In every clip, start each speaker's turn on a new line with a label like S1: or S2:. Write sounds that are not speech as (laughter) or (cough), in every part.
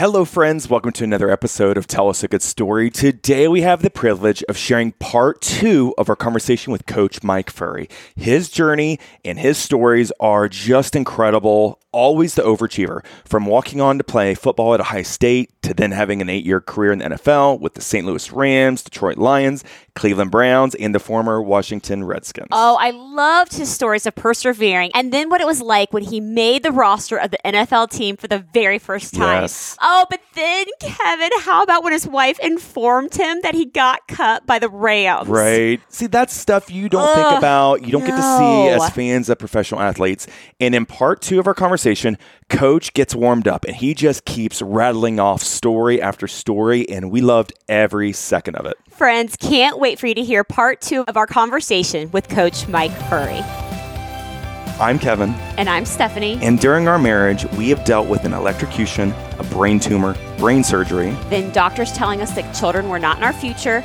S1: Hello, friends. Welcome to another episode of Tell Us a Good Story. Today, we have the privilege of sharing part two of our conversation with Coach Mike Furrey. His journey and his stories are just incredible always the overachiever, from walking on to play football at Ohio State to then having an eight year career in the NFL with the St. Louis Rams, Detroit Lions, Cleveland Browns, and the former Washington Redskins.
S2: Oh, I loved his stories of persevering and then what it was like when he made the roster of the NFL team for the very first time.
S1: Yes.
S2: Oh, but then, Kevin, how about when his wife informed him that he got cut by the Rams?
S1: Right. See, that's stuff you don't think about, you don't get to see as fans of professional athletes. And in part two of our conversation, Coach gets warmed up and he just keeps rattling off story after story, and we loved every second of it.
S2: Friends, can't wait for you to hear part two of our conversation with Coach Mike Furrey.
S1: I'm Kevin,
S2: And I'm Stephanie.
S1: and during our marriage, we have dealt with an electrocution, a brain tumor, brain surgery,
S2: then doctors telling us that children were not in our future,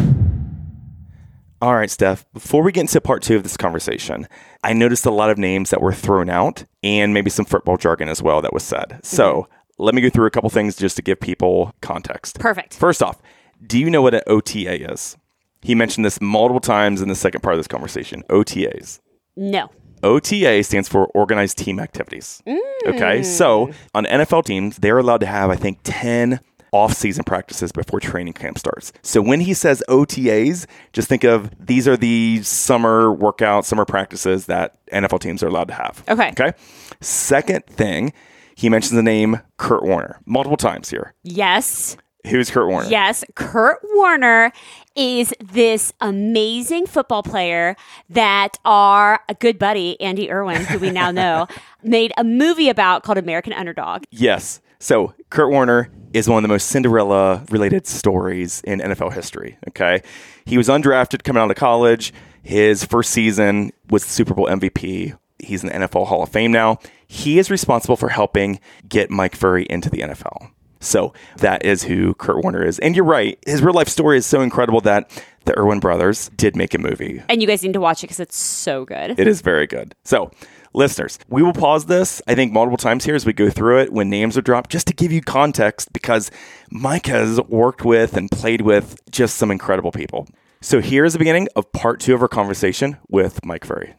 S1: All right, Steph, before we get into part two of this conversation, I noticed a lot of names that were thrown out and maybe some football jargon as well that was said. Mm-hmm. So let me go through a couple things just to give people context.
S2: Perfect.
S1: First off, do you know what an OTA is? He mentioned this multiple times in the second part of this conversation. OTAs.
S2: No.
S1: OTA stands for organized team activities. Mm. Okay. So on NFL teams, they're allowed to have, I think, 10 off season practices before training camp starts. So when he says OTAs, just think of these are the summer workouts, summer practices that NFL teams are allowed to have.
S2: Okay.
S1: Okay. Second thing, he mentions the name Kurt Warner multiple times here.
S2: Yes.
S1: Who's Kurt Warner?
S2: Yes. Kurt Warner is this amazing football player that our good buddy, Andy Erwin, who we now know, (laughs) made a movie about called American Underdog.
S1: Yes. So Kurt Warner is one of the most Cinderella related stories in NFL history. Okay. He was undrafted coming out of college. His first season was the Super Bowl MVP. He's in the NFL Hall of Fame now. He is responsible for helping get Mike Furrey into the NFL. So that is who Kurt Warner is. And you're right. His real life story is so incredible that the Erwin brothers did make a movie.
S2: And you guys need to watch it because it's so good.
S1: It is very good. So, listeners, we will pause this, I think, multiple times here as we go through it when names are dropped, just to give you context because Mike has worked with and played with just some incredible people. So, here's the beginning of part two of our conversation with Mike Furrey.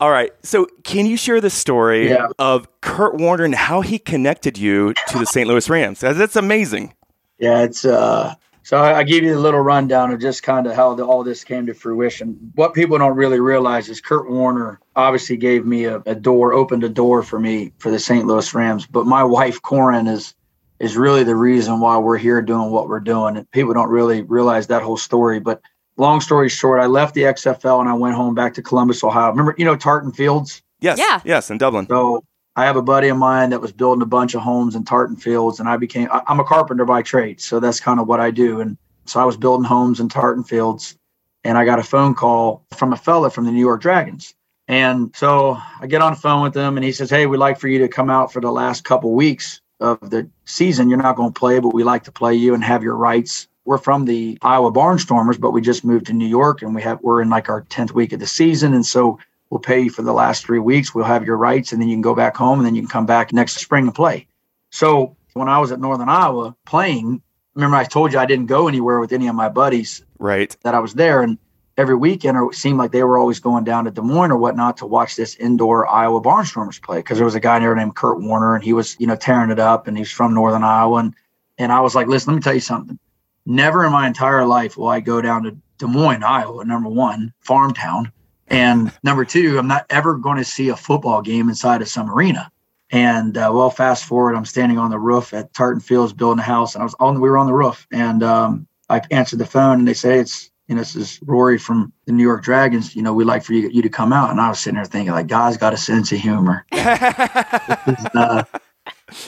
S1: All right. So, can you share the story
S3: Yeah.
S1: of Kurt Warner and how he connected you to the St. Louis Rams? That's that's amazing.
S3: Yeah, it's uh. So I, I give you a little rundown of just kind of how the, all this came to fruition. What people don't really realize is Kurt Warner obviously gave me a, a door, opened a door for me for the St. Louis Rams. But my wife Corin is is really the reason why we're here doing what we're doing. And people don't really realize that whole story. But long story short, I left the XFL and I went home back to Columbus, Ohio. Remember, you know Tartan Fields.
S1: Yes.
S2: Yeah.
S1: Yes. In Dublin.
S3: So I have a buddy of mine that was building a bunch of homes in Tartan Fields, and I became I, I'm a carpenter by trade, so that's kind of what I do. And so I was building homes in Tartan Fields, and I got a phone call from a fella from the New York Dragons. And so I get on the phone with him, and he says, "Hey, we'd like for you to come out for the last couple weeks of the season. You're not going to play, but we like to play you and have your rights." We're from the Iowa Barnstormers, but we just moved to New York, and we have we're in like our tenth week of the season, and so we'll pay you for the last three weeks. We'll have your rights, and then you can go back home, and then you can come back next spring and play. So when I was at Northern Iowa playing, remember I told you I didn't go anywhere with any of my buddies
S1: Right.
S3: that I was there, and every weekend it seemed like they were always going down to Des Moines or whatnot to watch this indoor Iowa Barnstormers play because there was a guy there named Kurt Warner, and he was you know tearing it up, and he's from Northern Iowa, and and I was like, listen, let me tell you something. Never in my entire life will I go down to Des Moines, Iowa, number one, farm town. And number two, I'm not ever going to see a football game inside of some arena. And uh, well, fast forward, I'm standing on the roof at Tartan Fields building a house, and I was on. We were on the roof, and um, I answered the phone, and they say it's you know this is Rory from the New York Dragons. You know, we'd like for you, you to come out. And I was sitting there thinking, like, God's got a sense of humor. uh, (laughs)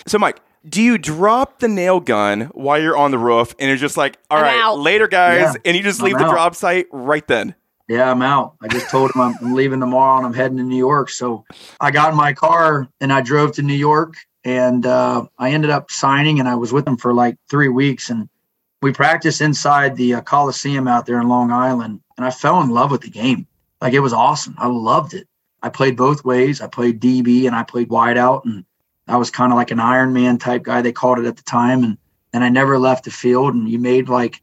S1: So, Mike, Do you drop the nail gun while you're on the roof and it's just like, all
S2: I'm
S1: right,
S2: out.
S1: later, guys,
S3: Yeah,
S1: and you just
S3: I'm
S1: leave the
S3: out.
S1: job site right then?
S3: Yeah, I'm out. I just told him I'm, leaving tomorrow and I'm heading to New York. So I got in my car and I drove to New York and uh, I ended up signing and I was with him for like three weeks and we practiced inside the uh, Coliseum out there in Long Island and I fell in love with the game. Like it was awesome. I loved it. I played both ways. I played DB and I played wideout and I was kind of like an Iron Man type guy they called it at the time and and I never left the field and you made like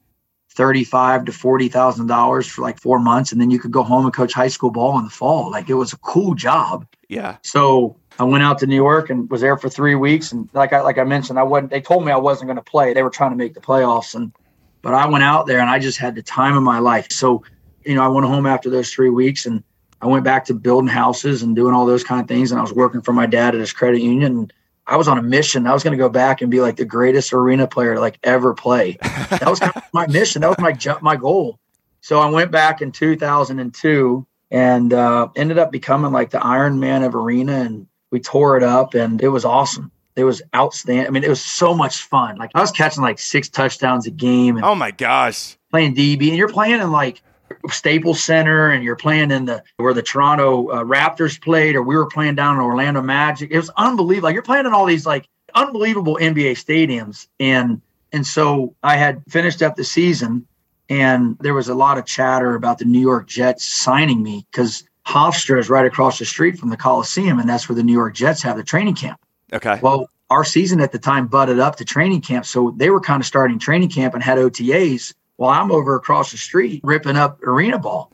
S3: thirty-five to forty thousand dollars for like four months, and then you could go home and coach high school ball in the fall. Like it was a cool job.
S1: Yeah.
S3: So I went out to New York and was there for three weeks. And like I like I mentioned, I wasn't. They told me I wasn't going to play. They were trying to make the playoffs, and but I went out there and I just had the time of my life. So you know, I went home after those three weeks and I went back to building houses and doing all those kind of things. And I was working for my dad at his credit union. And I was on a mission. I was going to go back and be like the greatest arena player to like ever play. That was kind of my (laughs) mission. That was my my goal. So I went back in 2002 and uh, ended up becoming like the Iron Man of arena. And we tore it up and it was awesome. It was outstanding. I mean, it was so much fun. Like I was catching like six touchdowns a game and
S1: Oh my gosh.
S3: playing DB, and you're playing in like Staples Center, and you're playing in the where the Toronto uh, Raptors played, or we were playing down in Orlando Magic. It was unbelievable. Like you're playing in all these like unbelievable NBA stadiums, and and so I had finished up the season, and there was a lot of chatter about the New York Jets signing me because Hofstra is right across the street from the Coliseum, and that's where the New York Jets have the training camp.
S1: Okay.
S3: Well, our season at the time butted up to training camp. So they were kind of starting training camp and had OTAs while I'm over across the street ripping up arena ball.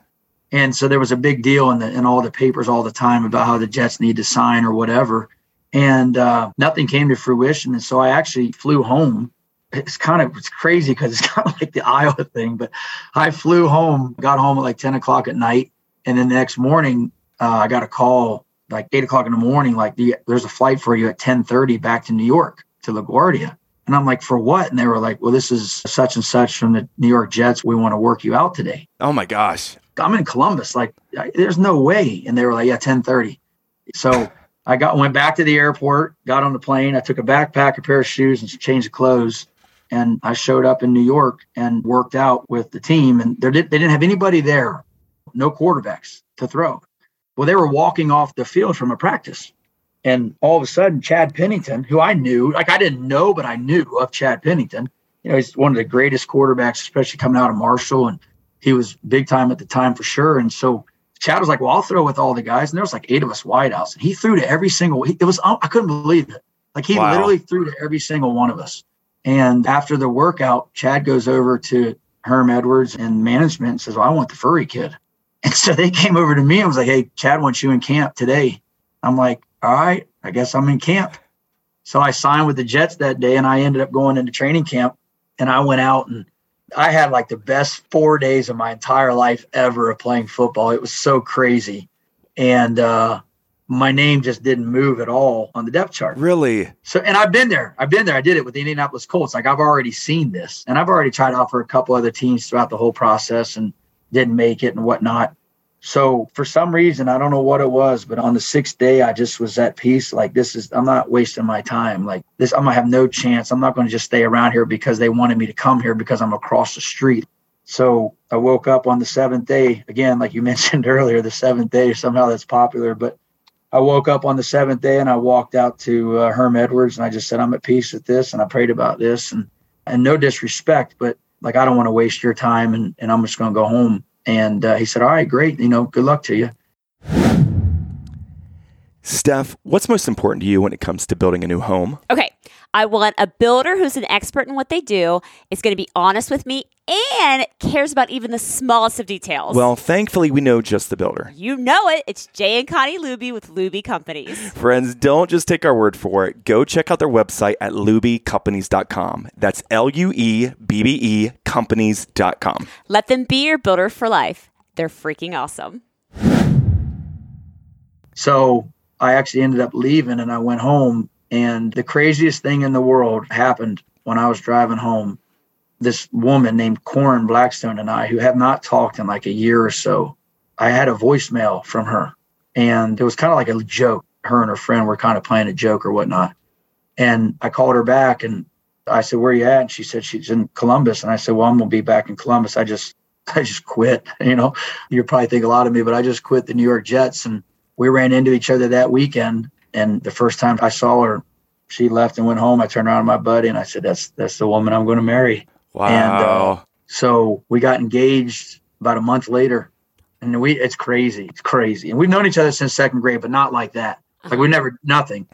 S3: And so there was a big deal in the in all the papers all the time about how the Jets need to sign or whatever. And uh, nothing came to fruition. And so I actually flew home. It's kind of it's crazy because it's (laughs) kind of like the Iowa thing, but I flew home, got home at like 10 o'clock at night. And then the next morning, uh, I got a call like eight o'clock in the morning, like the, there's a flight for you at 1030 back to New York to LaGuardia. And I'm like, for what? And they were like, well, this is such and such from the New York Jets. We want to work you out today.
S1: Oh my gosh.
S3: I'm in Columbus. Like, I- there's no way. And they were like, yeah, 1030. So I got, went back to the airport, got on the plane. I took a backpack, a pair of shoes and some change of clothes. And I showed up in New York and worked out with the team. And there did, they didn't have anybody there, no quarterbacks to throw. Well, they were walking off the field from a practice. And all of a sudden, Chad Pennington, who I knew, like I didn't know, but I knew of Chad Pennington. You know, he's one of the greatest quarterbacks, especially coming out of Marshall. And he was big time at the time for sure. And so Chad was like, "Well, I'll throw with all the guys." And there was like eight of us wideouts, and he threw to every single. It was I couldn't believe it. Like he
S1: Wow.
S3: literally threw to every single one of us. And after the workout, Chad goes over to Herm Edwards and management and says, "Well, I want the Furrey kid." (laughs) And so they came over to me and was like, "Hey, Chad wants you in camp today." I'm like, "All right, I guess I'm in camp." So I signed with the Jets that day, and I ended up going into training camp. And I went out and I had like the best four days of my entire life ever of playing football. It was so crazy. And uh, my name just didn't move at all on the depth chart.
S1: Really?
S3: So, and I've been there. I've been there. I did it with the Indianapolis Colts. Like I've already seen this, and I've already tried out for a couple other teams throughout the whole process and didn't make it and whatnot. So for some reason, I don't know what it was, but on the sixth day, I just was at peace. Like this is, I'm not wasting my time. Like this, I'm gonna have no chance. I'm not to just stay around here because they wanted me to come here because I'm across the street. So I woke up on the seventh day again, like you (laughs) mentioned earlier, the seventh day somehow that's popular, but I woke up on the seventh day and I walked out to uh, Herm Edwards and I just said, I'm at peace with this. And I prayed about this and, and no disrespect, but like, I don't want to waste your time and, and I'm just going to go home. And uh, he said, all right, great. You know, good luck to you.
S1: Steph, what's most important to you when it comes to building a new home?
S2: Okay. I want a builder who's an expert in what they do, is going to be honest with me, and cares about even the smallest of details.
S1: Well, thankfully, we know just the builder.
S2: you know it. It's Jay and Connie Luebbe with Luebbe Companies.
S1: Friends, don't just take our word for it. Go check out their website at luebbecompanies.com. That's L U E B B E companies.com.
S2: Let them be your builder for life. They're freaking awesome.
S3: So I actually ended up leaving and I went home. And the craziest thing in the world happened when I was driving home. This woman named Corin Blackstone and I, who have not talked in like a year or so, I had a voicemail from her. And it was kind of like a joke. Her and her friend were kind of playing a joke or whatnot. And I called her back and I said, Where you at? And she said she's in Columbus. And I said, Well, I'm gonna be back in Columbus. I just (laughs) I just quit. (laughs) You know, you probably think a lot of me, but I just quit the New York Jets and we ran into each other that weekend. And the first time I saw her, she left and went home. I turned around to my buddy and I said, That's that's the woman I'm gonna marry.
S1: Wow.
S3: And uh, so we got engaged about a month later. And we it's crazy. It's crazy. And we've known each other since second grade, but not like that. Like we never nothing.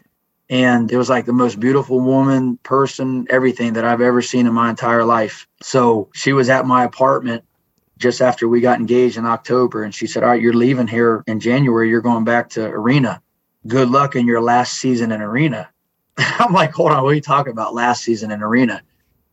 S3: And it was like the most beautiful woman, person, everything that I've ever seen in my entire life. So she was at my apartment just after we got engaged in October. And she said, All right, you're leaving here in January. You're going back to Arena. Good luck in your last season in Arena. (laughs) I'm like, Hold on, what are you talking about? Last season in Arena.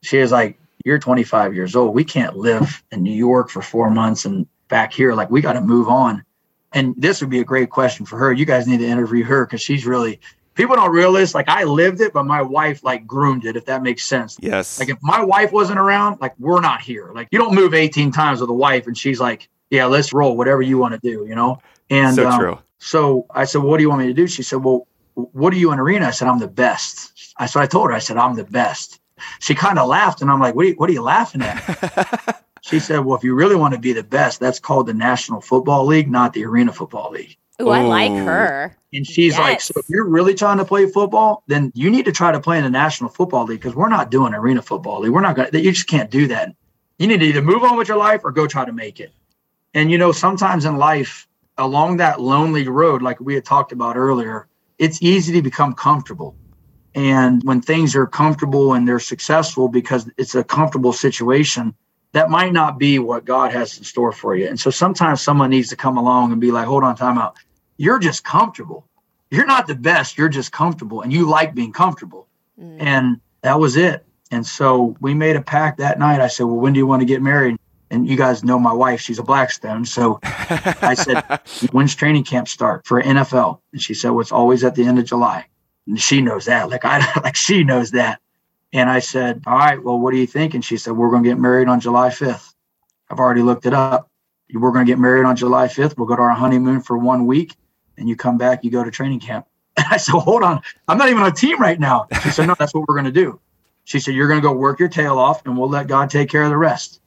S3: She was like, You're 25 years old. We can't live in New York for four months and back here. Like, we got to move on. And this would be a great question for her. You guys need to interview her because she's really people don't realize like I lived it, but my wife like groomed it, if that makes sense.
S1: Yes.
S3: Like if my wife wasn't around, like we're not here. Like you don't move 18 times with a wife and she's like, yeah, let's roll, whatever you want to do, you know? And
S1: so
S3: um,
S1: true.
S3: So I said, well, what do you want me to do? She said, well, what are you in arena? I said, I'm the best. I so I told her, I said, I'm the best. She kind of laughed and I'm like, what are you, what are you laughing at? (laughs) she said, well, if you really want to be the best, that's called the National Football League, not the Arena Football League.
S2: Ooh, I like
S1: oh.
S2: her.
S3: And she's like, so if you're really trying to play football, then you need to try to play in the National Football League because we're not doing Arena Football League. We're not going to, you just can't do that. You need to either move on with your life or go try to make it. And, you know, sometimes in life, along that lonely road, like we had talked about earlier, it's easy to become comfortable. And when things are comfortable and they're successful because it's a comfortable situation, that might not be what God has in store for you. And so sometimes someone needs to come along and be like, hold on, time out. You're just comfortable. You're not the best. You're just comfortable and you like being comfortable.
S2: Mm.
S3: And that was it. And so we made a pact that night. I said, well, when do you want to get married? And you guys know my wife, she's a Blackstone. So I said, (laughs) when's training camp start for NFL? And she said, well, it's always at the end of July. And she knows that. Like I (laughs) like she knows that. And I said, All right, well, what do you think? And she said, We're gonna get married on July 5th. I've already looked it up. We're gonna get married on July 5th. We'll go to our honeymoon for one week. And you come back, you go to training camp. And (laughs) I said, hold on. I'm not even on a team right now. She said, No, that's what we're gonna do. She said, You're gonna go work your tail off and we'll let God take care of the rest.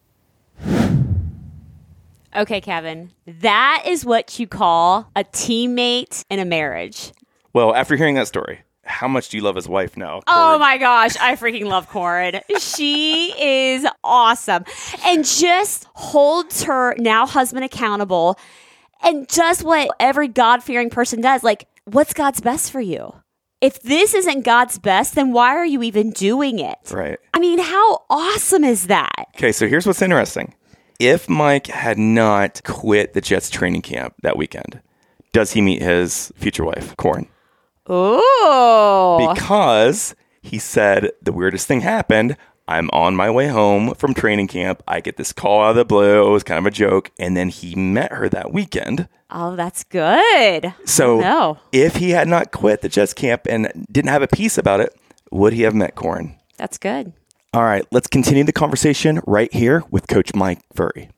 S2: Okay, Kevin, that is what you call a teammate in a marriage.
S1: Well, after hearing that story, how much do you love his wife now?
S2: Oh my gosh, I freaking love Corin. She is awesome and just holds her now husband accountable and does what every God fearing person does. Like, what's God's best for you? If this isn't God's best, then why are you even doing it?
S1: Right.
S2: I mean, how awesome is that?
S1: Okay, so here's what's interesting. If Mike had not quit the Jets training camp that weekend, does he meet his future wife, Corin?
S2: Oh,
S1: Because he said the weirdest thing happened. I'm on my way home from training camp. I get this call out of the blue. It was kind of a joke. And then he met her that weekend.
S2: Oh, that's good.
S1: So
S2: No.
S1: if he had not quit the Jets camp and didn't have a piece about it, would he have met Corin?
S2: That's good.
S1: All right, let's continue the conversation right here with Coach Mike Furrey.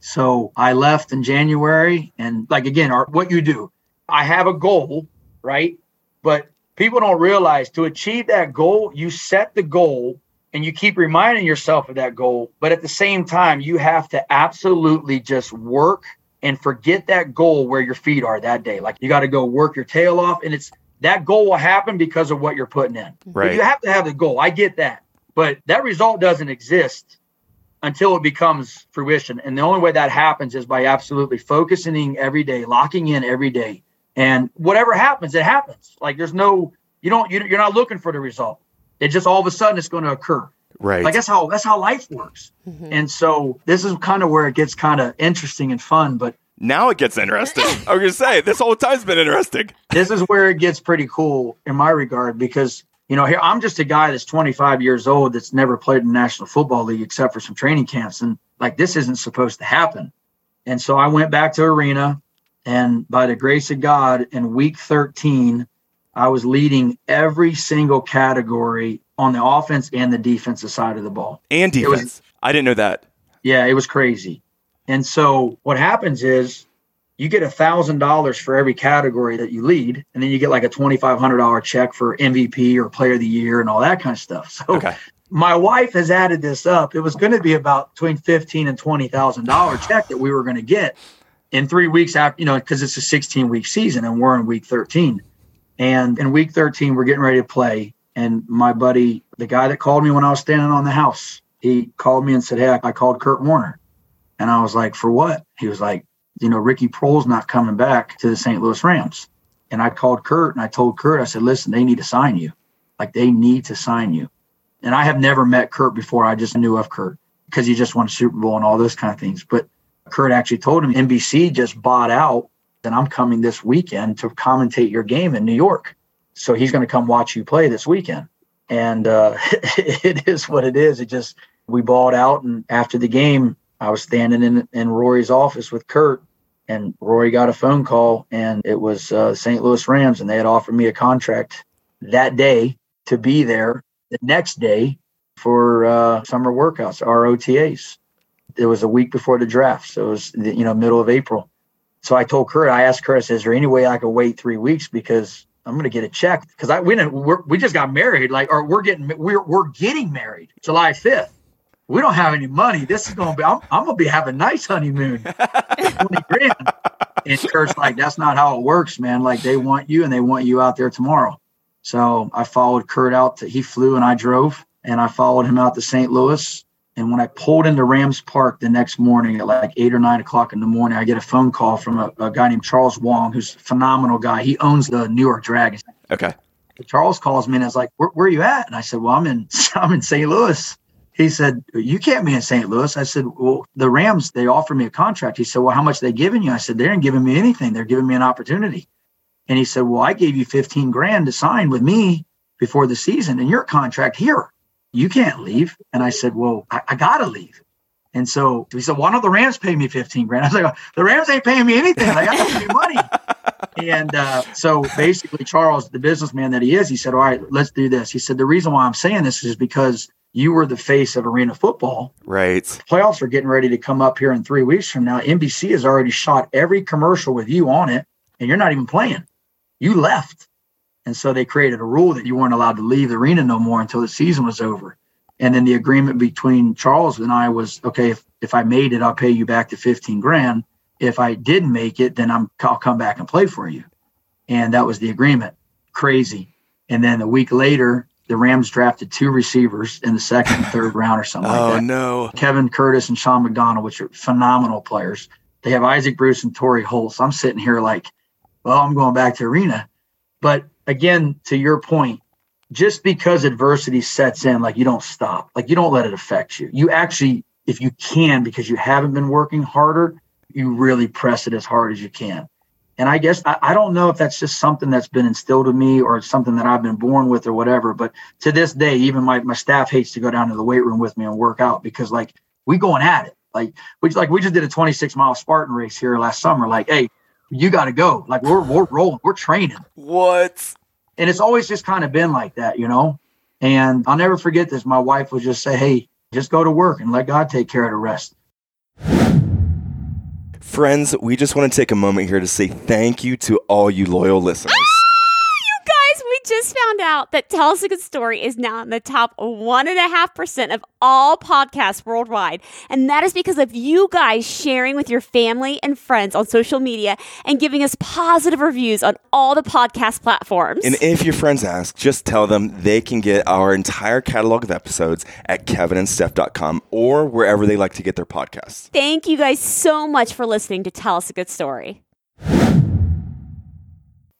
S3: So I left in January, and like again, our, what you do, I have a goal, right? But people don't realize to achieve that goal, you set the goal and you keep reminding yourself of that goal. But at the same time, you have to absolutely just work and forget that goal where your feet are that day. Like you got to go work your tail off, and it's that goal will happen because of what you're putting in. Mm-hmm.
S1: But
S3: you have to have the goal. I get that, but that result doesn't exist until it becomes fruition. And the only way that happens is by absolutely focusing every day, locking in every day. And whatever happens, it happens. Like there's no, you don't, you're not looking for the result. It just all of a sudden it's going to occur.
S1: Right.
S3: Like that's how that's how life works. Mm-hmm. And so this is kind of where it gets kind of interesting and fun. But
S1: now it gets interesting. (laughs) I was going to say, this whole time's been interesting.
S3: this is where it gets pretty cool in my regard because you know here I'm just a guy that's 25 years old that's never played in the National Football League except for some training camps and like this isn't supposed to happen. And so I went back to arena and by the grace of God in week 13 I was leading every single category on the offense and the defensive side of the ball.
S1: And
S3: It was-
S1: defense. I didn't know that.
S3: Yeah, it was crazy. And so what happens is you get a thousand dollars for every category that you lead, and then you get like a twenty five hundred dollar check for MVP or Player of the Year and all that kind of stuff. So
S1: Okay.
S3: my wife has added this up. It was going to be about between fifteen and twenty thousand dollar check that we were going to get in three weeks after, you know, because it's a sixteen week season and we're in week thirteen. And in week thirteen, we're getting ready to play. And my buddy, the guy that called me when I was standing on the house, he called me and said, "Hey, I, called Kurt Warner," and I was like, "For what?" He was like, "You know, Ricky Proehl's not coming back to the St. Louis Rams." And I called Kurt and I told Kurt, I said, "Listen, they need to sign you. Like they need to sign you." And I have never met Kurt before. I just knew of Kurt because he just won a Super Bowl and all those kind of things. But Kurt actually told him NBC just bought out, and I'm coming this weekend to commentate your game in New York. So he's going to come watch you play this weekend. And uh, (laughs) it is what it is. It just we balled out, and after the game, I was standing in in Rory's office with Kurt, and Rory got a phone call, and it was uh, St. Louis Rams, and they had offered me a contract that day to be there the next day for uh, summer workouts, ROTAs. It was a week before the draft, so it was the, you know middle of April. So I told Kurt, I asked Kurt, I said, "Is there any way I could wait three weeks because I'm going to get a check because I we didn't we're, we just got married like or we're getting we're we're getting married July 5th. We don't have any money. This is going to be I'm, I'm going to be having a nice honeymoon. (laughs) And Kurt's like, that's not how it works, man. Like they want you and they want you out there tomorrow. So I followed Kurt out to he flew and I drove and I followed him out to St. Louis. And when I pulled into Rams Park the next morning at like eight or nine o'clock in the morning, I get a phone call from a, a guy named Charles Wang, who's a phenomenal guy. He owns the New York Dragons.
S1: Okay.
S3: Charles calls me and is like, where, where are you at? And I said, well, I'm in, (laughs) I'm in St. Louis. He said, you can't be in St. Louis. I said, well, the Rams, they offered me a contract. He said, well, how much they giving you? I said, they aren't giving me anything. They're giving me an opportunity. And he said, well, I gave you 15 grand to sign with me before the season and your contract here. You can't leave. And I said, well, I, I got to leave. And so he said, why don't the Rams pay me 15 grand? (laughs) I was like, the Rams ain't paying me anything. I got to pay money. (laughs) and uh, so basically, Charles, the businessman that he is, he said, all right, let's do this. He said, the reason why I'm saying this is because you were the face of arena football.
S1: Right.
S3: Playoffs are getting ready to come up here in three weeks from now. NBC has already shot every commercial with you on it, and you're not even playing. You left. And so they created a rule that you weren't allowed to leave the arena no more until the season was over. And then the agreement between Charles and I was okay, if, if I made it, I'll pay you back to 15 grand. If I didn't make it, then I'm, I'll come back and play for you. And that was the agreement. Crazy. And then a week later, the Rams drafted two receivers in the second and third round or something (laughs)
S1: Oh
S3: like that.
S1: no.
S3: Kevin Curtis and Shaun McDonald, which are phenomenal players. They have Isaac Bruce and Torry Holt. So I'm sitting here like, well, I'm going back to arena. But again, to your point, just because adversity sets in, like you don't stop, like you don't let it affect you. You actually, if you can, because you haven't been working harder, you really press it as hard as you can. And I guess I, I don't know if that's just something that's been instilled in me or it's something that I've been born with or whatever. But to this day, even my, my staff hates to go down to the weight room with me and work out because like we going at it. Like we like we just did a 26 mile Spartan race here last summer. Like, hey, you got to go. Like we're we're rolling, we're training.
S1: What?
S3: And it's always just kind of been like that, you know. And I'll never forget this. My wife would just say, "Hey, just go to work and let God take care of the rest."
S1: Friends, we just want to take a moment here to say thank you to all you loyal listeners.
S2: You guys, we just found out that Tell Us a Good Story is now in the top 1.5% of all podcasts worldwide. And that is because of you guys sharing with your family and friends on social media and giving us positive reviews on all the podcast platforms.
S1: And if your friends ask, just tell them they can get our entire catalog of episodes at kevinandsteph.com or wherever they like to get their podcasts.
S2: Thank you guys so much for listening to Tell Us a Good Story.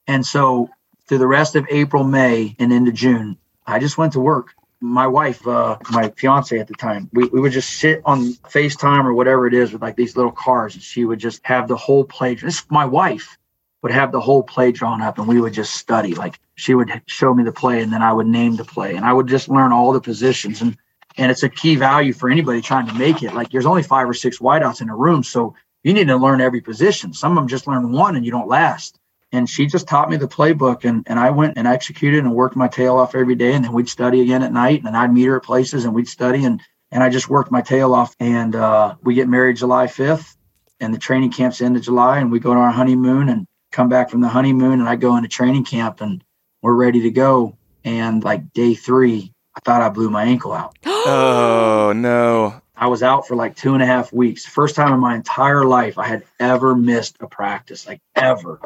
S3: And so through the rest of April, May, and into June, I just went to work. My wife, uh, my fiance at the time, we, we would just sit on FaceTime or whatever it is with like these little cars, and she would just have the whole play. This my wife would have the whole play drawn up, and we would just study. Like she would show me the play, and then I would name the play, and I would just learn all the positions. And and it's a key value for anybody trying to make it. Like there's only five or six wideouts in a room, so you need to learn every position. Some of them just learn one, and you don't last and she just taught me the playbook and, and I went and executed and worked my tail off every day and then we'd study again at night and I'd meet her at places and we'd study and and I just worked my tail off and uh, we get married July 5th and the training camp's end of July, and we go to our honeymoon and come back from the honeymoon, and I go into training camp, and we're ready to go. And like day three, I thought I blew my ankle out. (gasps)
S1: oh no!
S3: I was out for like two and a half weeks. First time in my entire life I had ever missed a practice, like ever,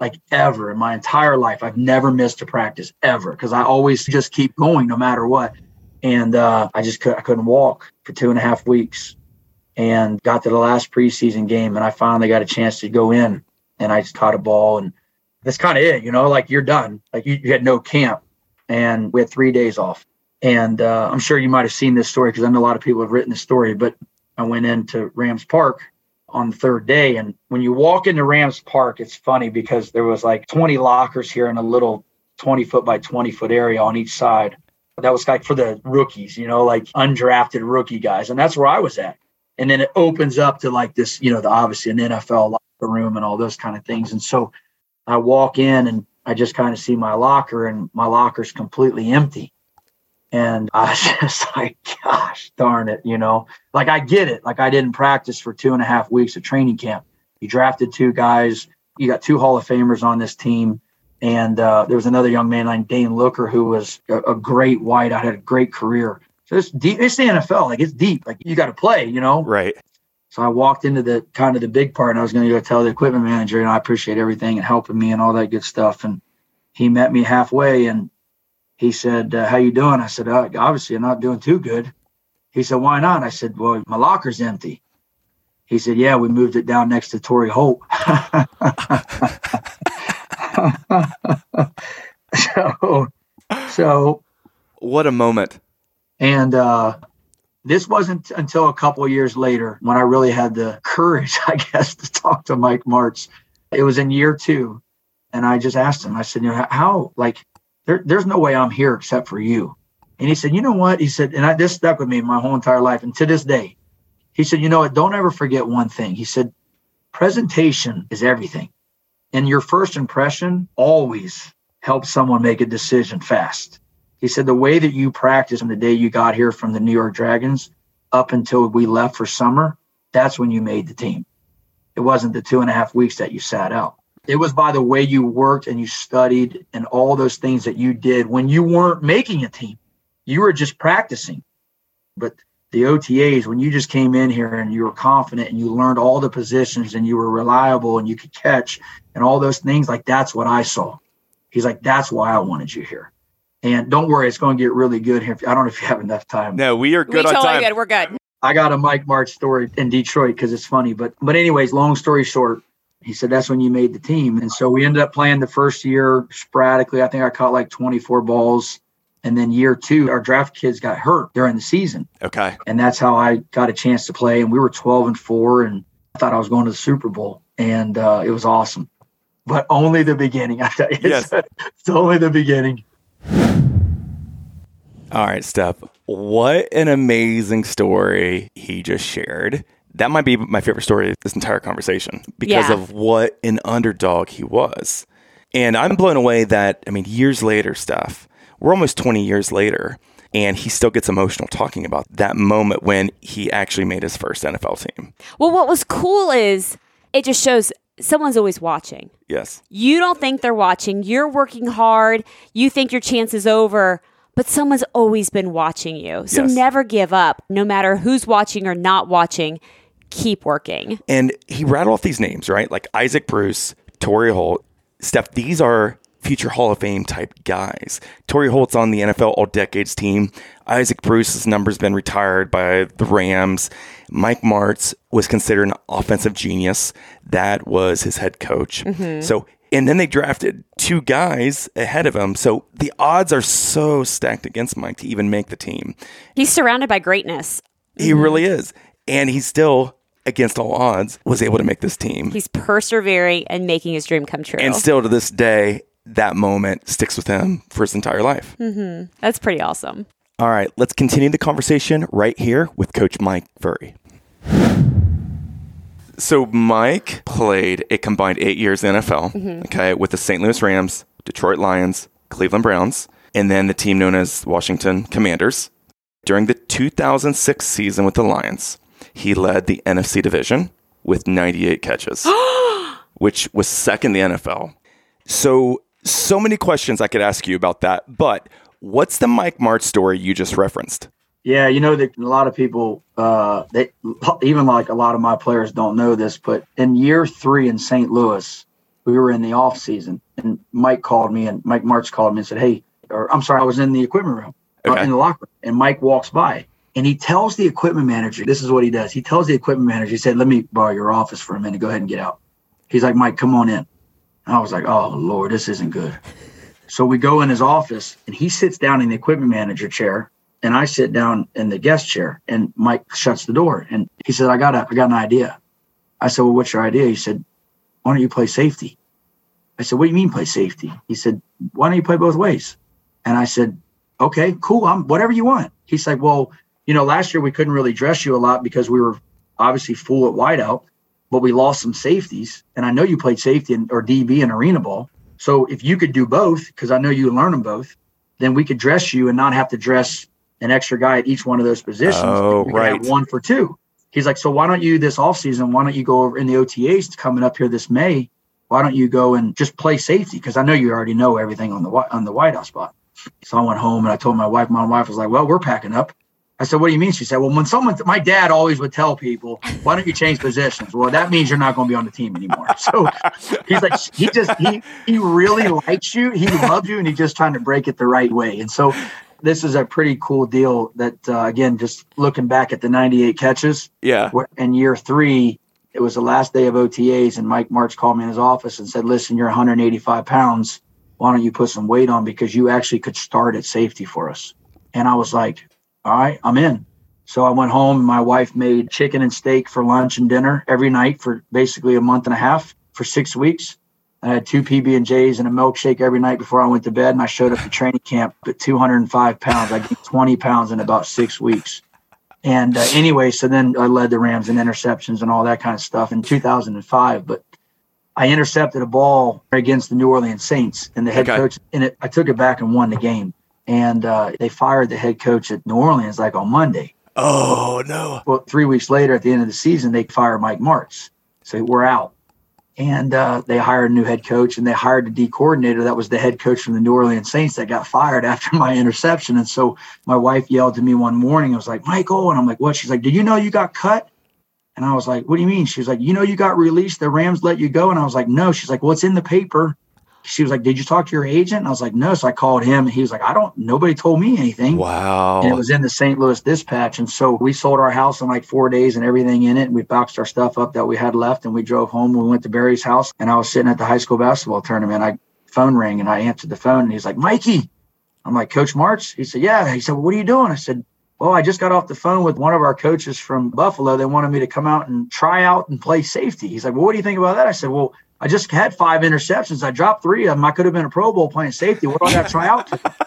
S3: like ever in my entire life. I've never missed a practice ever because I always just keep going no matter what. And uh, I just could, I couldn't walk for two and a half weeks and got to the last preseason game and I finally got a chance to go in and I just caught a ball and that's kind of it, you know, like you're done. Like you, you, had no camp and we had three days off. And uh, I'm sure you might have seen this story because I know a lot of people have written the story, but I went into Rams Park on the third day. And when you walk into Rams Park, it's funny because there was like 20 lockers here in a little 20 foot by 20 foot area on each side. That was like for the rookies, you know, like undrafted rookie guys. And that's where I was at and then it opens up to like this, you know, the obviously an NFL locker room and all those kind of things. And so I walk in and I just kind of see my locker and my locker's completely empty. And (laughs) I was just like, gosh darn it, you know, like I get it. Like I didn't practice for two and a half weeks of training camp. You drafted two guys, you got two Hall of Famers on this team. And uh, there was another young man named Dane Looker who was a, a great white. I had a great career. So it's deep. It's the NFL. Like it's deep. Like you got to play. You know.
S1: Right.
S3: So I walked into the kind of the big part, and I was going to go tell the equipment manager, and I appreciate everything and helping me and all that good stuff. And he met me halfway, and he said, uh, "How you doing?" I said, uh, "Obviously, I'm not doing too good." He said, "Why not?" I said, "Well, my locker's empty." He said, "Yeah, we moved it down next to Torry Holt." (laughs) so, so
S1: what a moment.
S3: And uh, this wasn't until a couple of years later when I really had the courage, (laughs) I guess, to talk to Mike Martz. It was in year two. And I just asked him, I said, you know, how, like, there, there's no way I'm here except for you. And he said, you know what? He said, and I, this stuck with me my whole entire life. And to this day, he said, you know what? Don't ever forget one thing. He said, presentation is everything. And your first impression always helps someone make a decision fast. He said the way that you practiced on the day you got here from the New York Dragons up until we left for summer, that's when you made the team. It wasn't the two and a half weeks that you sat out. It was by the way you worked and you studied and all those things that you did when you weren't making a team. You were just practicing. But the OTAs, when you just came in here and you were confident and you learned all the positions and you were reliable and you could catch and all those things, like that's what I saw. He's like, that's why I wanted you here. And don't worry, it's going to get really good here. I don't know if you have enough time.
S1: No, we are good
S2: we
S1: on
S2: totally
S1: time.
S2: good. We're good.
S3: I got a Mike Martz story in Detroit because it's funny. But but anyways, long story short, he said that's when you made the team. And so we ended up playing the first year sporadically. I think I caught like 24 balls. And then year two, our draft kids got hurt during the season.
S1: Okay.
S3: And that's how I got a chance to play. And we were 12 and four. And I thought I was going to the Super Bowl. And uh, it was awesome. But only the beginning. (laughs) I tell you.
S1: Yes. (laughs)
S3: it's only the beginning.
S1: All right, Steph. What an amazing story he just shared. That might be my favorite story of this entire conversation because
S2: Yeah.
S1: of what an underdog he was. And I'm blown away that, I mean, years later, Steph, we're almost 20 years later, and he still gets emotional talking about that moment when he actually made his first NFL team.
S2: Well, what was cool is it just shows someone's always watching.
S1: Yes.
S2: You don't think they're watching. You're working hard. You think your chance is over, but someone's always been watching you. So
S1: Yes.
S2: never give up. No matter who's watching or not watching, keep working.
S1: And he rattled off these names, right? Like Isaac Bruce, Torry Holt. Steph, these are future Hall of Fame type guys. Torry Holt's on the NFL All Decades team. Isaac Bruce's number's been retired by the Rams. Mike Martz was considered an offensive genius. That was his head coach. Mm-hmm. So, and then they drafted two guys ahead of him. So the odds are so stacked against Mike to even make the team.
S2: He's surrounded by greatness.
S1: He mm-hmm. really is. And he's still, against all odds, was able to make this team.
S2: He's persevering and making his dream come true.
S1: And still to this day, that moment sticks with him for his entire life. Mm-hmm.
S2: That's pretty awesome.
S1: All right, let's continue the conversation right here with Coach Mike Furrey. So, Mike played a combined eight years in NFL, mm-hmm. okay, with the St. Louis Rams, Detroit Lions, Cleveland Browns, and then the team known as Washington Commanders. During the 2006 season with the Lions, he led the NFC division, with 98 catches, (gasps) which was second in the NFL. So, so many questions I could ask you about that. But what's the Mike Martz story you just referenced?
S3: Yeah, you know that a lot of people, uh, they even like a lot of my players don't know this, but in year three in St. Louis, we were in the off season, and Mike called me, and Mike Martz called me and said, "Hey," or I'm sorry, I was in the equipment room, uh,
S1: Okay.
S3: in the locker room, and Mike walks by, and he tells the equipment manager, "This is what he does." He tells the equipment manager, he said, "Let me borrow your office for a minute. Go ahead and get out." He's like, "Mike, come on in." And I was like, "Oh Lord, this isn't good." So we go in his office, and he sits down in the equipment manager chair, and I sit down in the guest chair, and Mike shuts the door, and he said, "I got a, I got an idea." I said, "Well, what's your idea?" He said, "Why don't you play safety?" I said, "What do you mean play safety?" He said, "Why don't you play both ways?" And I said, "Okay, cool. I'm whatever you want." He's like, "Well, you know, last year we couldn't really dress you a lot because we were obviously full at wideout, but we lost some safeties, and I know you played safety in, or DB in arena ball. So if you could do both, because I know you learn them both, then we could dress you and not have to dress an extra guy at each one of those positions.
S1: Oh,
S3: We could have
S1: right.
S3: one for two. He's like, "So why don't you this offseason, why don't you go over in the OTAs coming up here this May?" why don't you go and just play safety? Because I know you already know everything on the on the wideout spot. So I went home and I told my wife. My wife was like, "Well, we're packing up." I said, "What do you mean?" She said, "Well, when someone, my dad always would tell people, why don't you change positions?" Well, that means you're not going to be on the team anymore. (laughs) So he's like, he just he he really likes you, he loves you, and he's just trying to break it the right way. And so this is a pretty cool deal. That uh, again, just looking back at the 98 catches,
S1: Yeah.
S3: in year three, it was the last day of OTAs, and Mike Martz called me in his office and said, "Listen, you're 185 pounds. Why don't you put some weight on because you actually could start at safety for us?" And I was like, "All right, I'm in." So I went home. My wife made chicken and steak for lunch and dinner every night for basically a month and a half for six weeks. I had two PB and J's and a milkshake every night before I went to bed. And I showed up to training camp at 205 pounds. I gained 20 pounds in about six weeks. And uh, anyway, so then I led the Rams in interceptions and all that kind of stuff in 2005. But I intercepted a ball against the New Orleans Saints, and the head
S1: Okay.
S3: coach, and it, I took it back and won the game. And uh, they fired the head coach at New Orleans like on Monday.
S1: Oh no.
S3: Well, three weeks later, at the end of the season, they fired Mike Martz. So we're out. And uh, they hired a new head coach and they hired a D coordinator that was the head coach from the New Orleans Saints that got fired (laughs) after my interception. And so my wife yelled to me one morning, I was like, Michael. And I'm like, what? She's like, Did you know you got cut? And I was like, What do you mean? She was like, You know, you got released. The Rams let you go. And I was like, No. She's like, Well, it's in the paper. She was like, Did you talk to your agent? And I was like, No. So I called him and he was like, I don't, nobody told me anything
S1: Wow.
S3: and it was in the St. Louis Dispatch. And so we sold our house in like four days and everything in it. And we boxed our stuff up that we had left and we drove home. We went to Barry's house and I was sitting at the high school basketball tournament. I phone rang and I answered the phone and he's like, Mikey. I'm like, Coach Martz? He said, Yeah. He said, What are you doing? I said, Well, I just got off the phone with one of our coaches from Buffalo. They wanted me to come out and try out and play safety. He's like, Well, what do you think about that? I said, Well, I just had five interceptions. I dropped three of them. I could have been a Pro Bowl playing safety. What do I got to try out to? (laughs)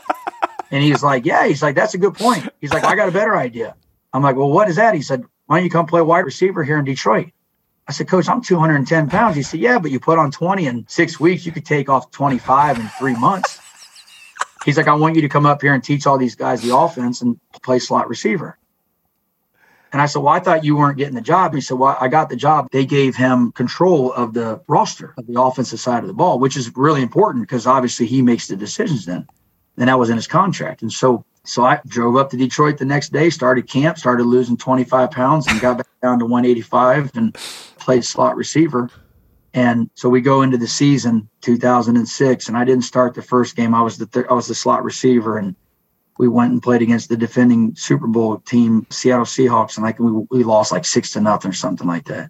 S3: And he's like, Yeah. He's like, That's a good point. He's like, I got a better idea. I'm like, Well, what is that? He said, Why don't you come play wide receiver here in Detroit? I said, Coach, I'm 210 pounds. He said, Yeah, but you put on 20 in six weeks. You could take off 25 in three months. He's like, I want you to come up here and teach all these guys the offense and play slot receiver. And I said, Well, I thought you weren't getting the job. He said, Well, I got the job. They gave him control of the roster of the offensive side of the ball, which is really important because obviously he makes the decisions then. And that was in his contract. And so so I drove up to Detroit the next day, started camp, started losing 25 pounds and got back down to 185 and played slot receiver. And so we go into the season 2006, and I didn't start the first game. I was the I was the slot receiver, and we went and played against the defending Super Bowl team, Seattle Seahawks, and like we, we lost like six to nothing or something like that.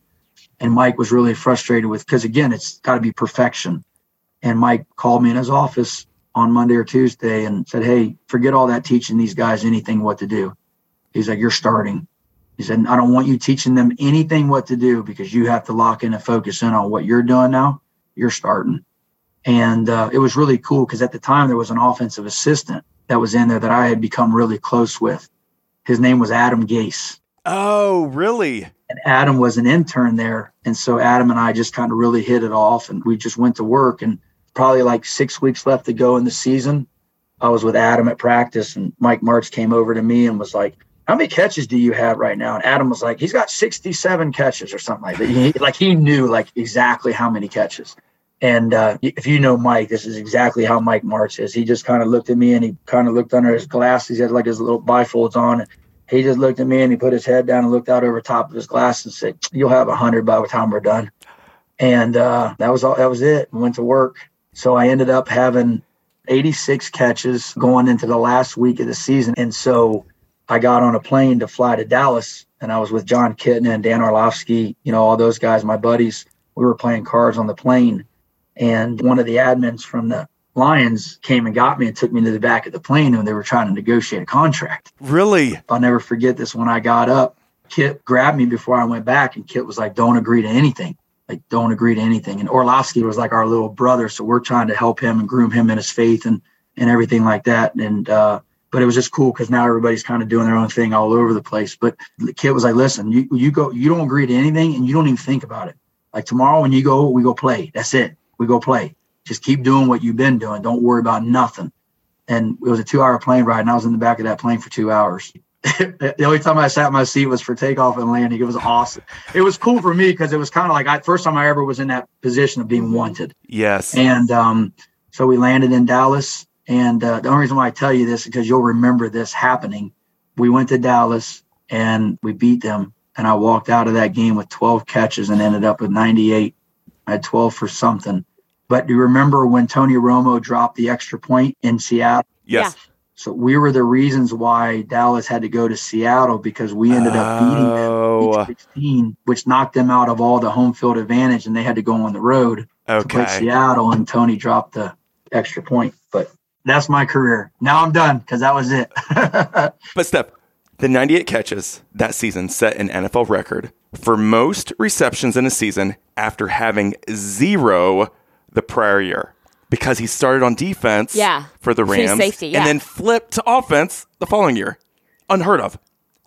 S3: And Mike was really frustrated with because again, it's got to be perfection. And Mike called me in his office on Monday or Tuesday and said, "Hey, forget all that teaching these guys anything what to do." He's like, "You're starting." He said, I don't want you teaching them anything what to do because you have to lock in and focus in on what you're doing now. You're starting. And uh, it was really cool because at the time there was an offensive assistant that was in there that I had become really close with. His name was Adam Gase.
S1: Oh, really?
S3: And Adam was an intern there. And so Adam and I just kind of really hit it off and we just went to work. And probably like six weeks left to go in the season, I was with Adam at practice and Mike Martz came over to me and was like, how many catches do you have right now? And Adam was like, he's got 67 catches or something like that. He, like he knew like exactly how many catches. And uh, if you know Mike, this is exactly how Mike Martz is. He just kind of looked at me and he kind of looked under his glasses. He had like his little bifolds on. He just looked at me and he put his head down and looked out over top of his glass and said, "You'll have a hundred by the time we're done." And uh, that was all. That was it. Went to work. So I ended up having 86 catches going into the last week of the season. And so I got on a plane to fly to Dallas and I was with Jon Kitna and Dan Orlovsky, you know, all those guys, my buddies. We were playing cards on the plane. And one of the admins from the Lions came and got me and took me to the back of the plane when they were trying to negotiate a contract.
S1: Really?
S3: I'll never forget this when I got up. Kit grabbed me before I went back and Kit was like, don't agree to anything. Like, don't agree to anything. And Orlovsky was like our little brother. So we're trying to help him and groom him in his faith and, and everything like that. And, uh, but it was just cool because now everybody's kind of doing their own thing all over the place. But the kid was like, listen, you, you go, you don't agree to anything and you don't even think about it. Like tomorrow when you go, we go play. That's it. We go play. Just keep doing what you've been doing. Don't worry about nothing. And it was a two hour plane ride, and I was in the back of that plane for two hours. (laughs) the only time I sat in my seat was for takeoff and landing. It was awesome. It was cool for me because it was kind of like I first time I ever was in that position of being wanted.
S1: Yes.
S3: And um, so we landed in Dallas. And uh, the only reason why I tell you this is because you'll remember this happening. We went to Dallas and we beat them. And I walked out of that game with 12 catches and ended up with 98. I had 12 for something. But do you remember when Tony Romo dropped the extra point in Seattle?
S1: yes.
S3: So we were the reasons why Dallas had to go to Seattle because we ended up beating them
S1: Oh.
S3: Week 16, which knocked them out of all the home field advantage, and they had to go on the road to play Seattle. And Tony dropped the extra point. But that's my career. Now I'm done because that was it. (laughs)
S1: But Steph, the 98 catches that season set an NFL record for most receptions in a season after having zero the prior year because he started on defense
S2: Yeah.
S1: for the Rams
S2: safety, yeah.
S1: and then flipped to offense the following year. Unheard of.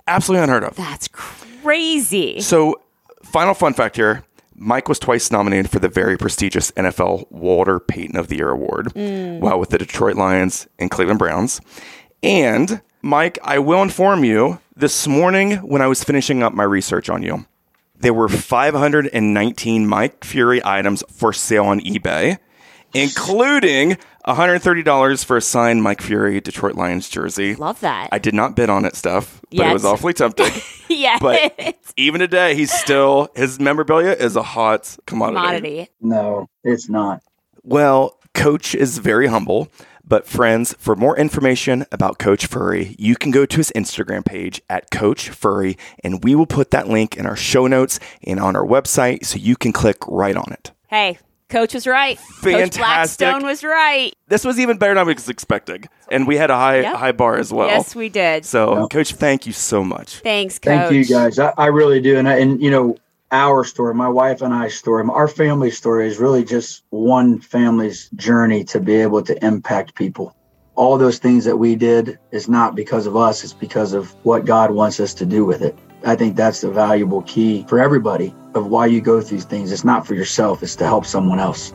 S1: Absolutely unheard of.
S2: That's crazy.
S1: So, final fun fact here Mike was twice nominated for the very prestigious NFL Walter Payton of the Year award mm. while with the Detroit Lions and Cleveland Browns. And, Mike, I will inform you this morning when I was finishing up my research on you, there were 519 Mike Furrey items for sale on eBay, including $130 for a signed Mike Furrey Detroit Lions jersey.
S2: Love that.
S1: I did not bid on it, stuff, but it was awfully tempting. (laughs)
S2: yeah.
S1: But even today, he's still his memorabilia is a hot commodity.
S2: commodity.
S3: no, it's not.
S1: Well, Coach is very humble. But friends, for more information about Coach Furrey, you can go to his Instagram page at Coach Furrey, and we will put that link in our show notes and on our website so you can click right on it.
S2: Hey, Coach was right. Coach
S1: Fantastic.
S2: Blackstone was right.
S1: This was even better than I was expecting, and we had a high
S2: Yep.
S1: high bar as well.
S2: Yes, we did.
S1: So,
S3: Yep.
S1: Coach, thank you so much.
S2: Thanks, Coach.
S3: Thank you guys. I, I really do. And, I, and, you know, our story, my wife and I's story, our family story is really just one family's journey to be able to impact people. All those things that we did is not because of us, it's because of what God wants us to do with it. I think that's the valuable key for everybody of why you go through these things. It's not for yourself, it's to help someone else.